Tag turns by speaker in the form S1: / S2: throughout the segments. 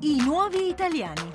S1: I nuovi italiani.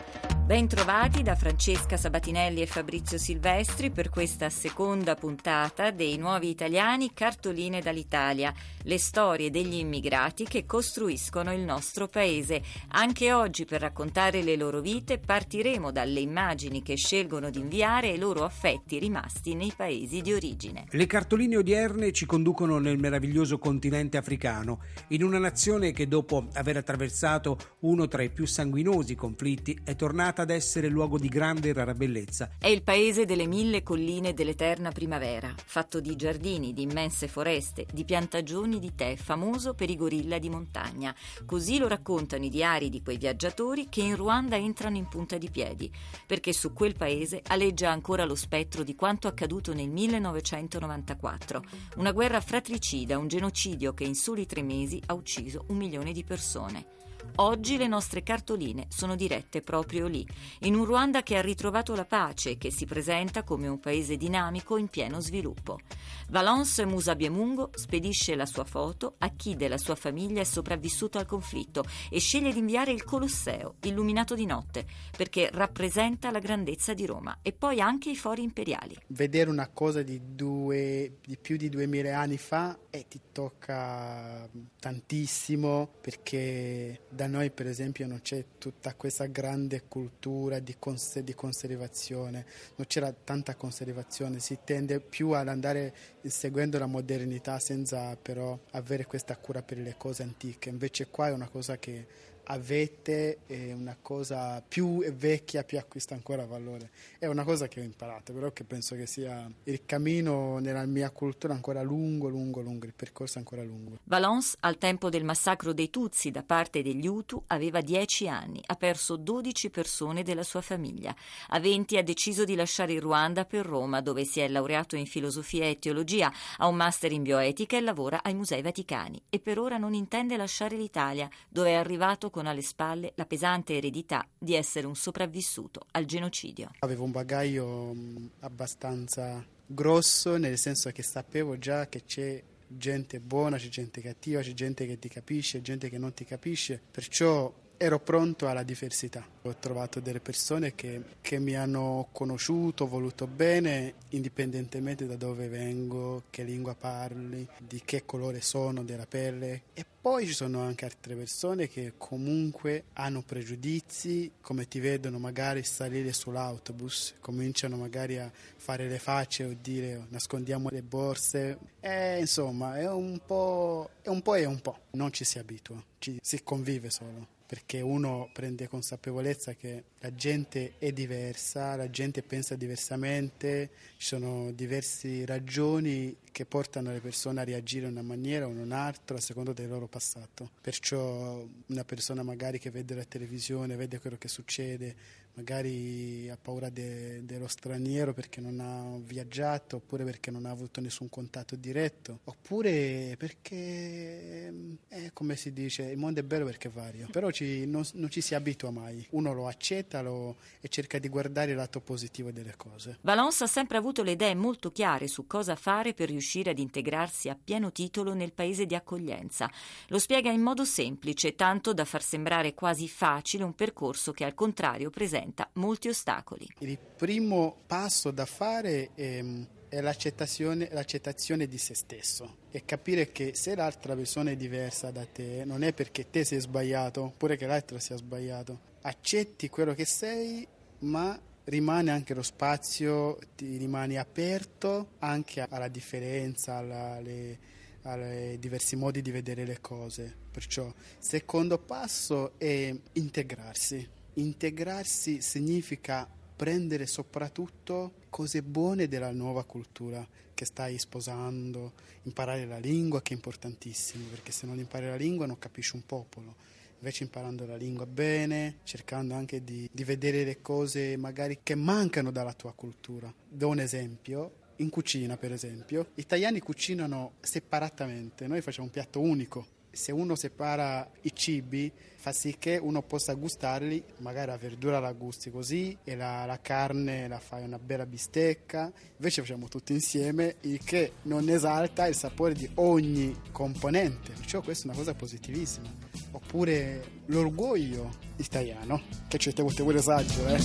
S2: Bentrovati da Francesca Sabatinelli e Fabrizio Silvestri per questa seconda puntata dei nuovi italiani Cartoline dall'Italia, le storie degli immigrati che costruiscono il nostro paese. Anche oggi per raccontare le loro vite partiremo dalle immagini che scelgono di inviare e i loro affetti rimasti nei paesi di origine.
S3: Le cartoline odierne ci conducono nel meraviglioso continente africano, in una nazione che dopo aver attraversato uno tra i più sanguinosi conflitti è tornata ad essere luogo di grande e rara bellezza.
S2: È il paese delle mille colline dell'eterna primavera, fatto di giardini, di immense foreste, di piantagioni di tè, famoso per i gorilla di montagna. Così lo raccontano i diari di quei viaggiatori che in Ruanda entrano in punta di piedi, perché su quel paese aleggia ancora lo spettro di quanto accaduto nel 1994, una guerra fratricida, un genocidio che in soli tre mesi ha ucciso un milione di persone. Oggi le nostre cartoline sono dirette proprio lì, in un Ruanda che ha ritrovato la pace e che si presenta come un paese dinamico in pieno sviluppo. Valence Musabiemungo spedisce la sua foto a chi della sua famiglia è sopravvissuto al conflitto e sceglie di inviare il Colosseo, illuminato di notte, perché rappresenta la grandezza di Roma e poi anche i fori imperiali.
S4: Vedere una cosa di, due, di più di duemila anni fa eh, ti tocca tantissimo perché da noi per esempio non c'è tutta questa grande cultura di, cons- di, conservazione, non c'era tanta conservazione, si tende più ad andare seguendo la modernità senza però avere questa cura per le cose antiche, invece qua è una cosa che avete è una cosa più vecchia, più acquista ancora valore. È una cosa che ho imparato, però che penso che sia il cammino nella mia cultura ancora lungo, lungo, lungo, il percorso ancora lungo.
S2: Valence, al tempo del massacro dei Tutsi da parte degli Hutu, aveva 10 anni, ha perso 12 persone della sua famiglia. A 20 ha deciso di lasciare il Ruanda per Roma, dove si è laureato in filosofia e teologia, ha un master in bioetica e lavora ai Musei Vaticani. E per ora non intende lasciare l'Italia, dove è arrivato con alle spalle la pesante eredità di essere un sopravvissuto al genocidio.
S4: Avevo un bagaglio mm, abbastanza grosso, nel senso che sapevo già che c'è gente buona, c'è gente cattiva, c'è gente che ti capisce, gente che non ti capisce, perciò ero pronto alla diversità. Ho trovato delle persone che, che, mi hanno conosciuto, voluto bene, indipendentemente da dove vengo, che lingua parli, di che colore sono della pelle. E poi ci sono anche altre persone che comunque hanno pregiudizi, come ti vedono magari salire sull'autobus, cominciano magari a fare le facce o dire oh, nascondiamo le borse. E insomma, è un po' è un po' e un po'. Non ci si abitua, ci si convive solo perché uno prende consapevolezza che la gente è diversa, la gente pensa diversamente, ci sono diverse ragioni che portano le persone a reagire in una maniera o in un'altra a seconda del loro passato. Perciò una persona magari che vede la televisione, vede quello che succede, magari ha paura de, dello straniero perché non ha viaggiato, oppure perché non ha avuto nessun contatto diretto, oppure perché, è come si dice, il mondo è bello perché è vario, però ci, non, non, ci si abitua mai, uno lo accetta lo, e cerca di guardare il lato positivo delle cose.
S2: Valence ha sempre avuto le idee molto chiare su cosa fare per riuscire ad integrarsi a pieno titolo nel paese di accoglienza. Lo spiega in modo semplice, tanto da far sembrare quasi facile un percorso che al contrario presenta presenta molti ostacoli.
S4: Il primo passo da fare è, è l'accettazione, l'accettazione di se stesso e capire che se l'altra persona è diversa da te non è perché te sei sbagliato oppure che l'altro sia sbagliato. Accetti quello che sei, ma rimane anche lo spazio, ti rimani aperto anche alla differenza, alla, alle, ai diversi modi di vedere le cose. Perciò secondo passo è integrarsi integrarsi significa prendere soprattutto cose buone della nuova cultura che stai sposando, imparare la lingua che è importantissimo, perché se non impari la lingua non capisci un popolo. Invece imparando la lingua bene, cercando anche di, di vedere le cose magari che mancano dalla tua cultura. Do un esempio, in cucina per esempio, gli italiani cucinano separatamente, noi facciamo un piatto unico se uno separa i cibi fa sì che uno possa gustarli, magari la verdura la gusti così e la, la, carne la fai una bella bistecca, invece facciamo tutto insieme, il che non esalta il sapore di ogni componente, perciò questa è una cosa positivissima. Oppure l'orgoglio italiano, che ci te vuole esagero, eh.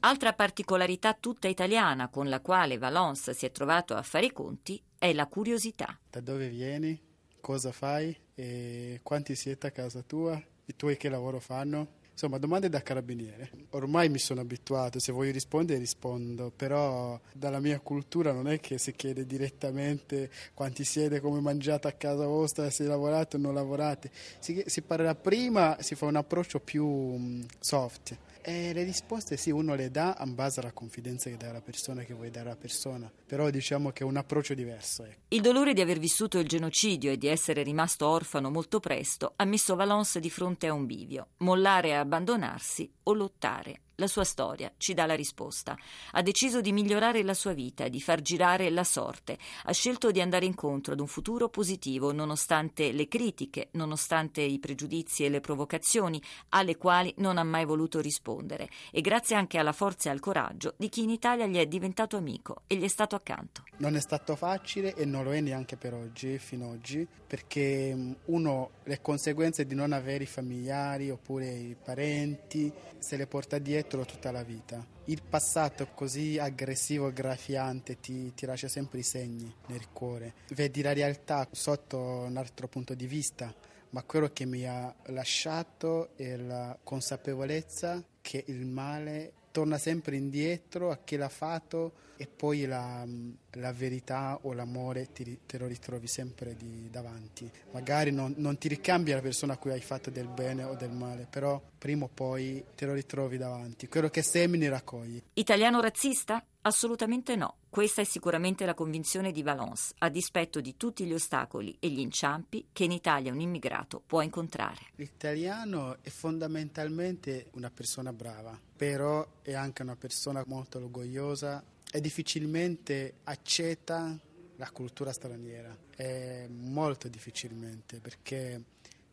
S2: Altra particolarità tutta italiana con la quale Valence si è trovato a fare i conti è la curiosità.
S4: Da dove vieni? Cosa fai? E quanti siete a casa tua? I tuoi che lavoro fanno? Insomma, domande da carabiniere. Ormai mi sono abituato, se voglio rispondere rispondo, però dalla mia cultura non è che si chiede direttamente quanti siete, come mangiate a casa vostra, se lavorate o non lavorate. Si, si parla prima, si fa un approccio più mm, soft e le risposte sì, uno le dà in base alla confidenza che dà alla persona, che vuoi dare alla persona, però diciamo che è un approccio diverso. Ecco.
S2: Il dolore di aver vissuto il genocidio e di essere rimasto orfano molto presto ha messo Valence di fronte a un bivio, mollare e abbandonarsi o lottare. La sua storia ci dà la risposta. Ha deciso di migliorare la sua vita, di far girare la sorte. Ha scelto di andare incontro ad un futuro positivo, nonostante le critiche, nonostante i pregiudizi e le provocazioni, alle quali non ha mai voluto rispondere. E grazie anche alla forza e al coraggio di chi in Italia gli è diventato amico e gli è stato accanto.
S4: Non è stato facile e non lo è neanche per oggi, fino ad oggi, perché uno le conseguenze di non avere i familiari oppure i parenti se le porta dietro tutta la vita. Il passato così aggressivo graffiante ti, ti lascia sempre i segni nel cuore. Vedi la realtà sotto un altro punto di vista, ma quello che mi ha lasciato è la consapevolezza che il male torna sempre indietro a chi l'ha fatto e poi la, la verità o l'amore ti, te lo ritrovi sempre di, davanti. Magari non, non, ti ricambia la persona a cui hai fatto del bene o del male, però prima o poi te lo ritrovi davanti. Quello che semini raccogli.
S2: Italiano razzista? Assolutamente no. Questa è sicuramente la convinzione di Valence, a dispetto di tutti gli ostacoli e gli inciampi che in Italia un immigrato può incontrare.
S4: L'italiano è fondamentalmente una persona brava, però è anche una persona molto orgogliosa e difficilmente accetta la cultura straniera. È molto difficilmente perché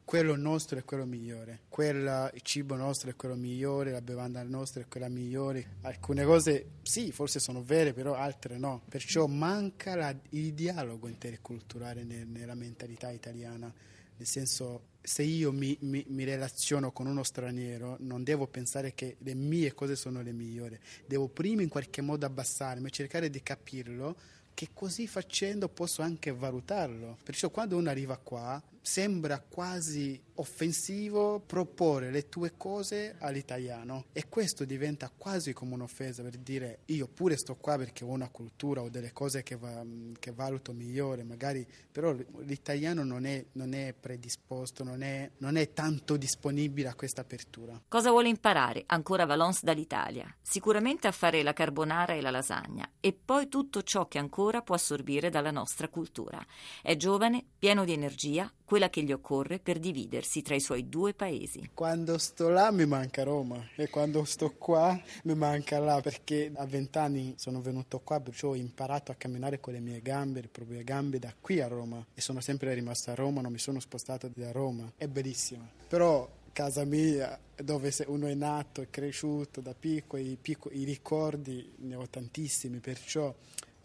S4: quello nostro è quello migliore, Quella, il cibo nostro è quello migliore, la bevanda nostra è quella migliore. Alcune cose sì, forse sono vere, però altre no. Perciò manca la, il dialogo interculturale nella mentalità italiana, nel senso se io mi, mi, mi, relaziono con uno straniero non devo pensare che le mie cose sono le migliori, devo prima in qualche modo abbassarmi, cercare di capirlo che così facendo posso anche valutarlo. Perciò quando uno arriva qua sembra quasi offensivo proporre le tue cose all'italiano e questo diventa quasi come un'offesa per dire io pure sto qua perché ho una cultura o delle cose che, va, che valuto migliore, magari però l'italiano non è, non è predisposto, non è, non è, tanto disponibile a questa apertura.
S2: Cosa vuole imparare ancora Valence dall'Italia? Sicuramente a fare la carbonara e la lasagna e poi tutto ciò che ancora può assorbire dalla nostra cultura. È giovane, pieno di energia, quella che gli occorre per dividersi tra i suoi due paesi.
S4: Quando sto là mi manca Roma e quando sto qua mi manca là perché a vent'anni sono venuto qua perciò ho imparato a camminare con le mie gambe, le proprie gambe da qui a Roma e sono sempre rimasto a Roma, non mi sono spostato da Roma. È bellissima. Però casa mia dove uno è nato e cresciuto da piccolo, i, piccoli, i ricordi ne ho tantissimi, perciò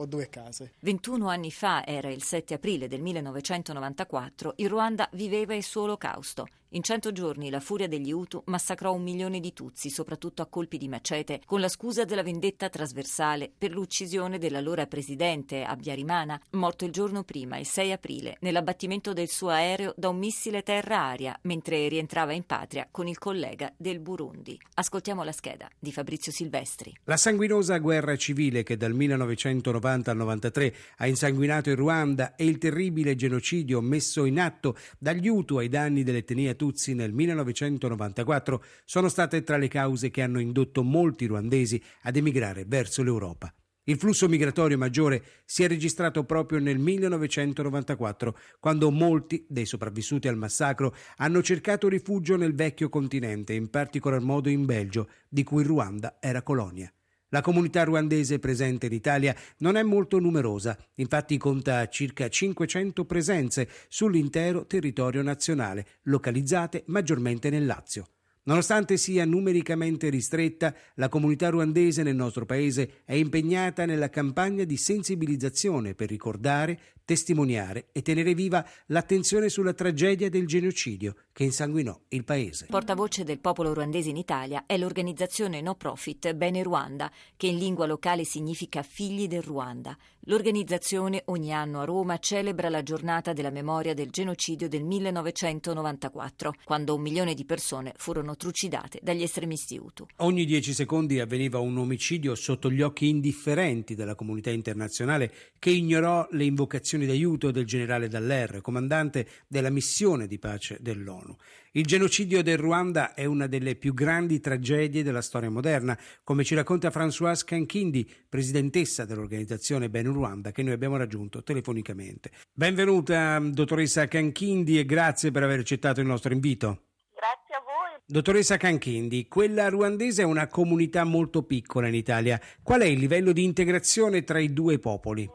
S4: ho due case.
S2: 21 anni fa, era il 7 aprile del 1994, il Ruanda viveva il suo olocausto. In cento giorni la furia degli Hutu massacrò un milione di Tutsi, soprattutto a colpi di macete, con la scusa della vendetta trasversale per l'uccisione dell'allora presidente Abiyarimana, morto il giorno prima, il 6 aprile, nell'abbattimento del suo aereo da un missile terra-aria, mentre rientrava in patria con il collega del Burundi. Ascoltiamo la scheda di Fabrizio Silvestri.
S3: La sanguinosa guerra civile che dal 1990 al 93 ha insanguinato il Ruanda e il terribile genocidio messo in atto dagli Hutu ai danni dell'etnia Tutsi nel 1994 sono state tra le cause che hanno indotto molti ruandesi ad emigrare verso l'Europa. Il flusso migratorio maggiore si è registrato proprio nel 1994, quando molti dei sopravvissuti al massacro hanno cercato rifugio nel vecchio continente, in particolar modo in Belgio, di cui Ruanda era colonia. La comunità ruandese presente in Italia non è molto numerosa, infatti conta circa 500 presenze sull'intero territorio nazionale, localizzate maggiormente nel Lazio. Nonostante sia numericamente ristretta, la comunità ruandese nel nostro paese è impegnata nella campagna di sensibilizzazione per ricordare, testimoniare e tenere viva l'attenzione sulla tragedia del genocidio che insanguinò il paese.
S2: Portavoce del popolo ruandese in Italia è l'organizzazione no profit Bene Ruanda, che in lingua locale significa Figli del Ruanda. L'organizzazione ogni anno a Roma celebra la giornata della memoria del genocidio del 1994, quando un milione di persone furono trucidate dagli estremisti Hutu.
S3: Ogni dieci secondi avveniva un omicidio sotto gli occhi indifferenti della comunità internazionale che ignorò le invocazioni d'aiuto del generale Dallaire, comandante della missione di pace dell'ONU. Il genocidio del Ruanda è una delle più grandi tragedie della storia moderna, come ci racconta Françoise Kankindi, presidentessa dell'organizzazione Ben Ruanda, che noi abbiamo raggiunto telefonicamente. Benvenuta, dottoressa Kankindi, e grazie per aver accettato il nostro invito.
S5: Grazie a voi.
S3: Dottoressa Canchindi, quella ruandese è una comunità molto piccola in Italia. Qual è il livello di integrazione tra i due popoli?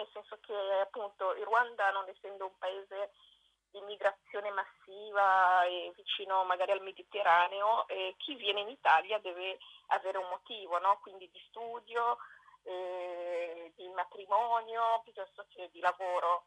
S5: nel senso che appunto il Ruanda non essendo un paese di immigrazione massiva e vicino magari al Mediterraneo, eh, chi viene in Italia deve avere un motivo, no? quindi di studio, eh, di matrimonio piuttosto che di lavoro,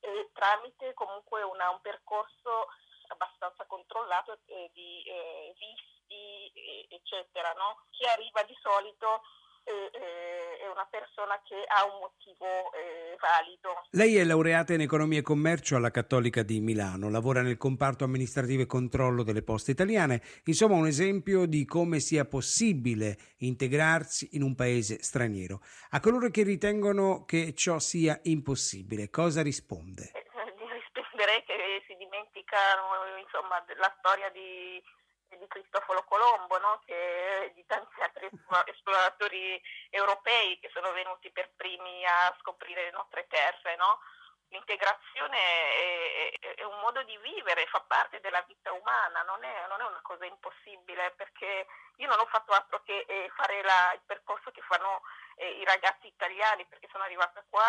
S5: eh, tramite comunque una, un percorso abbastanza controllato eh, di eh, visti, eccetera. No? Chi arriva di solito è una persona che ha un motivo eh, valido.
S3: Lei è laureata in economia e commercio alla Cattolica di Milano, lavora nel comparto amministrativo e controllo delle poste italiane, insomma un esempio di come sia possibile integrarsi in un paese straniero. A coloro che ritengono che ciò sia impossibile, cosa risponde?
S5: Eh, risponderei che si dimenticano insomma, la storia di di Cristoforo Colombo, no? che, di tanti altri esploratori europei che sono venuti per primi a scoprire le nostre terre. No? L'integrazione è, è, un modo di vivere, fa parte della vita umana, non è, non è una cosa impossibile perché io non ho fatto altro che eh, fare la, il percorso che fanno eh, i ragazzi italiani perché sono arrivata qua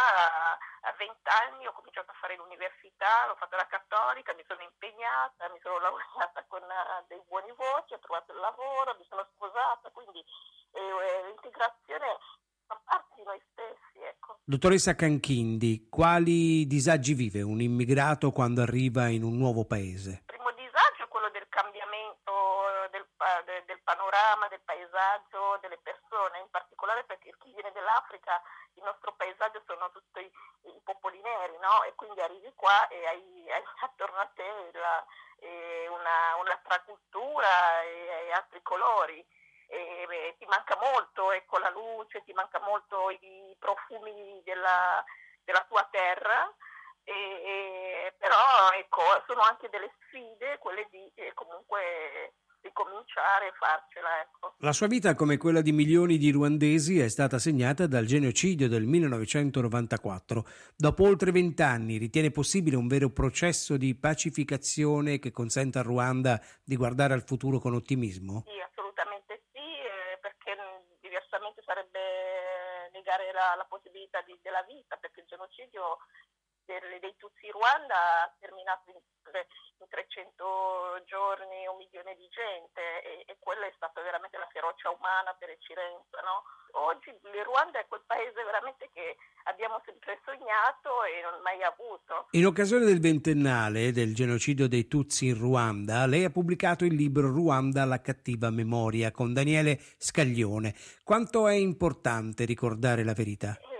S5: a, 20 anni, ho cominciato a fare l'università, l'ho fatta la cattolica, mi sono impegnata, mi sono laureata con uh, dei buoni voti, ho trovato il lavoro, mi sono sposata, quindi eh, eh l'integrazione fa parte di noi stessi. Ecco.
S3: Dottoressa Canchindi, quali disagi vive un immigrato quando arriva in un nuovo paese?
S5: Il primo disagio è quello del cambiamento del, del panorama, del paesaggio, delle persone, in particolare perché chi viene dell'Africa il nostro paesaggio sono tutti i, i popoli neri, no? E quindi arrivi qua e hai, hai attorno a te la, una, un'altra cultura e, e altri colori e, beh, ti manca molto ecco, la luce, ti manca molto i profumi della, della tua terra, e, e, però ecco, sono anche delle sfide quelle di eh, comunque ricominciare e farcela. Ecco.
S3: La sua vita, come quella di milioni di ruandesi, è stata segnata dal genocidio del 1994. Dopo oltre vent'anni, ritiene possibile un vero processo di pacificazione che consenta al Ruanda di guardare al futuro con ottimismo?
S5: Sì, assolutamente sì, eh, perché diversamente sarebbe negare la, la possibilità di, della vita, perché il genocidio dei, dei Tutsi Ruanda ha terminato in, in 300 giorni un milione di gente e, e, quella è stata veramente la ferocia umana per eccellenza. No? Oggi il Ruanda è quel paese veramente che abbiamo sempre sognato e non mai avuto.
S3: In occasione del ventennale del genocidio dei Tutsi in Ruanda, lei ha pubblicato il libro Ruanda la cattiva memoria con Daniele Scaglione. Quanto è importante ricordare la verità?
S5: Eh,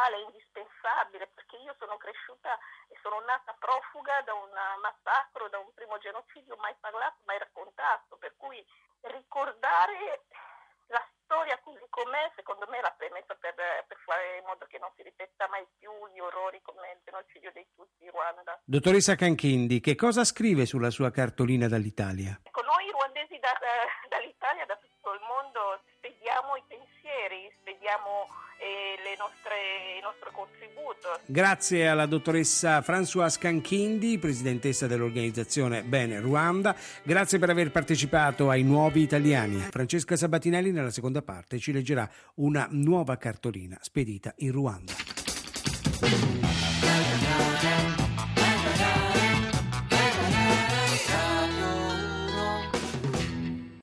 S5: fondamentale, indispensabile, perché io sono cresciuta e sono nata profuga da un massacro, da un primo genocidio mai parlato, mai raccontato, per cui ricordare la storia così com'è, secondo me è la premessa per, per, fare in modo che non si ripeta mai più gli orrori come il genocidio dei Tutsi in Ruanda.
S3: Dottoressa Canchindi, che cosa scrive sulla sua cartolina dall'Italia?
S5: Ecco, noi ruandesi da, eh, dall'Italia, da tutto il mondo, spediamo spediamo eh, nostre, il nostro contributo.
S3: Grazie alla dottoressa Françoise Canchindi, presidentessa dell'organizzazione Bene Ruanda. Grazie per aver partecipato ai Nuovi Italiani. Francesca Sabatinelli nella seconda parte ci leggerà una nuova cartolina spedita in Ruanda.